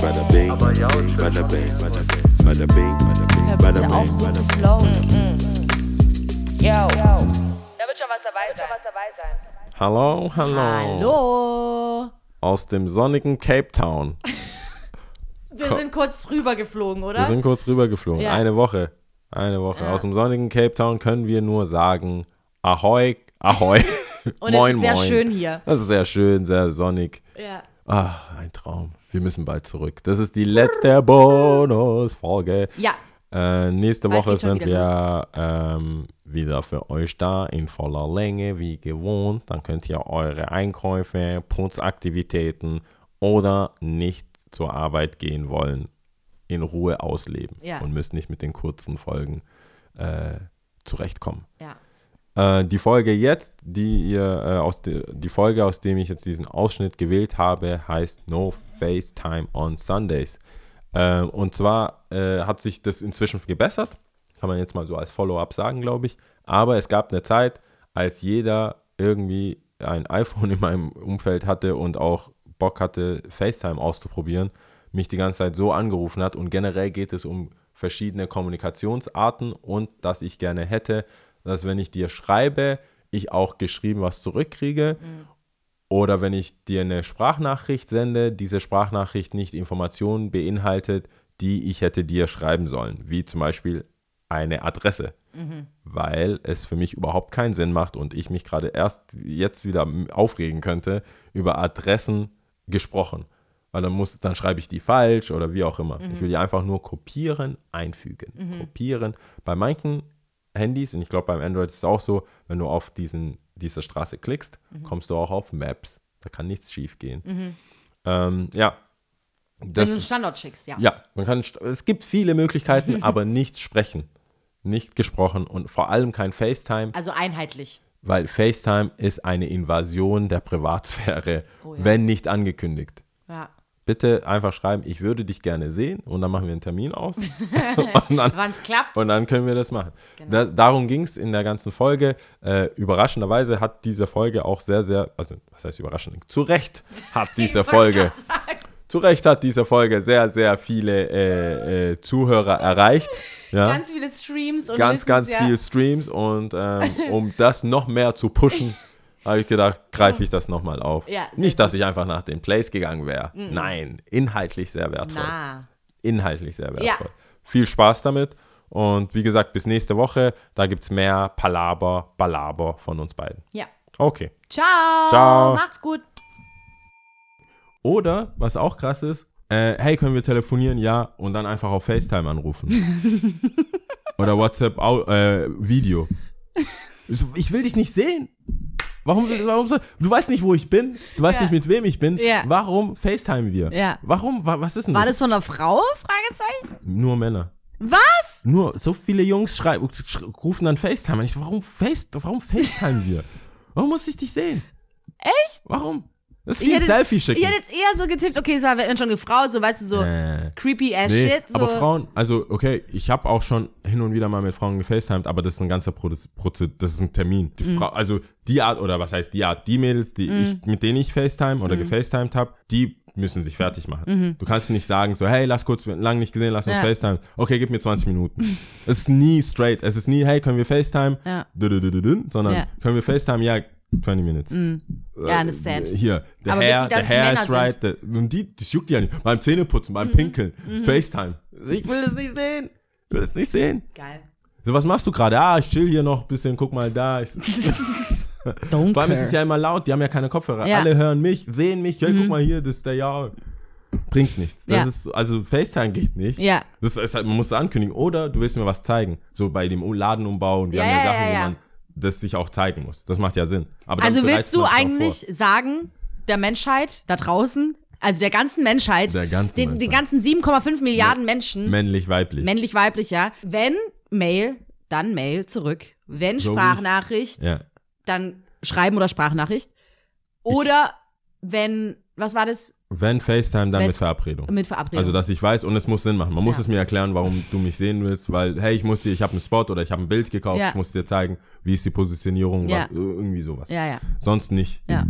bada bing, bada bing, bada bing, bada bing, bada bing, bada bing. flowen. Yo. Da wird schon was dabei sein. Hallo, hallo. Hallo. Aus dem sonnigen Cape Town. Wir sind kurz rübergeflogen, oder? Wir sind kurz rübergeflogen. Ja. Eine Woche. Eine Woche. Ja. Aus dem sonnigen Cape Town können wir nur sagen, ahoi, ahoi. Und moin, es ist sehr moin. schön hier. Das ist sehr schön, sehr sonnig. Ja. Ah, ein Traum. Wir müssen bald zurück. Das ist die letzte Bonusfolge. Ja. Äh, nächste Bald Woche sind wir ähm, wieder für euch da in voller Länge, wie gewohnt. Dann könnt ihr eure Einkäufe, Putzaktivitäten oder nicht zur Arbeit gehen wollen, in Ruhe ausleben Ja. und müsst nicht mit den kurzen Folgen äh, zurechtkommen. Ja. Äh, die Folge jetzt, die ihr äh, aus de, die Folge, aus dem ich jetzt diesen Ausschnitt gewählt habe, heißt No FaceTime on Sundays. Äh, und zwar äh, hat sich das inzwischen gebessert, kann man jetzt mal so als Follow-up sagen, glaube ich. Aber es gab eine Zeit, als jeder irgendwie ein iPhone in meinem Umfeld hatte und auch Bock hatte, FaceTime auszuprobieren, mich die ganze Zeit so angerufen hat. Und generell geht es um verschiedene Kommunikationsarten und dass ich gerne hätte, dass wenn ich dir schreibe, ich auch geschrieben was zurückkriege. Oder wenn ich dir eine Sprachnachricht sende, diese Sprachnachricht nicht Informationen beinhaltet, die ich hätte dir schreiben sollen, wie zum Beispiel eine Adresse, weil es für mich überhaupt keinen Sinn macht und ich mich gerade erst jetzt wieder aufregen könnte über Adressen gesprochen, weil dann muss, dann schreibe ich die falsch oder wie auch immer. Ich will die einfach nur kopieren, einfügen, kopieren. Bei manchen Handys und ich glaube beim Android ist es auch so, wenn du auf diesen diese Straße klickst, kommst du auch auf Maps. Da kann nichts schief gehen. Ähm, ja. Wenn Das du einen Standort schickst, ja. ja, man kann, es gibt viele Möglichkeiten, aber nicht sprechen. Nicht gesprochen und vor allem kein FaceTime, Also einheitlich. weil FaceTime ist eine Invasion der Privatsphäre, Oh ja. wenn nicht angekündigt. Ja. Bitte einfach schreiben, ich würde dich gerne sehen und dann machen wir einen Termin aus. Wann es klappt. und dann können wir das machen. Genau. Da, darum ging es in der ganzen Folge. Äh, überraschenderweise hat diese Folge auch sehr, sehr, also was heißt überraschend? Zu Recht hat diese Folge zu Recht hat diese Folge sehr, sehr viele äh, äh, Zuhörer erreicht. Ja? Ganz viele Streams und ganz, ganz ja, viel Streams und ähm, um das noch mehr zu pushen, habe ich gedacht, greife ich das nochmal auf. Ja, Nicht, dass ich einfach nach den Plays gegangen wäre. Nein, inhaltlich sehr wertvoll. Na. Inhaltlich sehr wertvoll. Ja. Viel Spaß damit und wie gesagt, bis nächste Woche, da gibt es mehr Palaber, Balaber von uns beiden. Ja. Okay. Ciao. Ciao. Macht's gut. Oder, was auch krass ist, äh, hey, können wir telefonieren? Ja, und dann einfach auf FaceTime anrufen. Oder WhatsApp äh, Video. Ich will dich nicht sehen. Warum, warum du weißt nicht, wo ich bin, du weißt Ja. nicht, mit wem ich bin. Ja. Warum FaceTime wir? Ja. Warum? Wa- Was ist denn War das? von einer Frau? Fragezeichen. Nur Männer. Was? Nur so viele Jungs schreiben, sch- rufen dann FaceTime. Und ich warum, Face, warum FaceTime wir? Warum muss ich dich sehen? Echt? Warum? Das ist Ich wie ein Selfie schicken. Ich hätte jetzt eher so getippt, okay, es war wenn schon eine Frau, so weißt du, so Äh. creepy ass Nee, shit. So. aber Frauen, also okay, ich habe auch schon hin und wieder mal mit Frauen gefacetimed, aber das ist ein ganzer Proze Proze das ist ein Termin. Die Mhm. Frau, also die Art, oder was heißt die Art, die Mädels, die ich, mit denen ich FaceTime oder Mhm. gefacetimed habe, die müssen sich fertig machen. Du kannst nicht sagen, so, hey, lass kurz, lang nicht gesehen, lass uns Ja. FaceTime. Okay, gib mir 20 Minuten. es ist nie straight. Es ist nie, hey, können wir FaceTime? Ja. Sondern, Ja. können wir FaceTime? Ja, 20 Minutes. Ja, understand. Äh, Hier, the Aber hair, witzig, the hair is right. The, und die, das juckt ja nicht. Beim Zähneputzen, Mhm. beim Pinkeln, FaceTime. Ich will das nicht sehen. Ich will das nicht sehen. Geil. So, was machst du gerade? Ah, ich chill hier noch ein bisschen, guck mal da. Ich Don't vor allem ist es ja immer laut, die haben ja keine Kopfhörer. Ja. Mhm. Alle hören mich, sehen mich. Hey, guck mal hier, das ist der Ja. Bringt nichts. Das Ja. ist, also FaceTime geht nicht. Ja. Das ist halt, man muss es ankündigen. Oder du willst mir was zeigen. So bei dem Ladenumbau und wir Ja, haben ja, Sachen, ja, ja. wo man das sich auch zeigen muss. Das macht ja Sinn. Aber Also willst du eigentlich sagen, der Menschheit da draußen, also der ganzen Menschheit, Der ganzen den, Menschheit. ganzen 7,5 Milliarden Menschen, Männlich, weiblich. männlich, weiblich, ja, wenn Mail, dann Mail zurück. Wenn So ich- Sprachnachricht, ja. dann Schreiben oder Sprachnachricht. Oder wenn, was war das? Wenn FaceTime, dann Wes- mit Verabredung. Mit Verabredung. Also, dass ich weiß und es muss Sinn machen. Man muss Ja. es mir erklären, warum du mich sehen willst, weil, hey, ich muss dir, ich habe einen Spot oder ich habe ein Bild gekauft, Ja. ich muss dir zeigen, wie ist die Positionierung, Ja. was, irgendwie sowas. ja, ja, Sonst nicht. ja.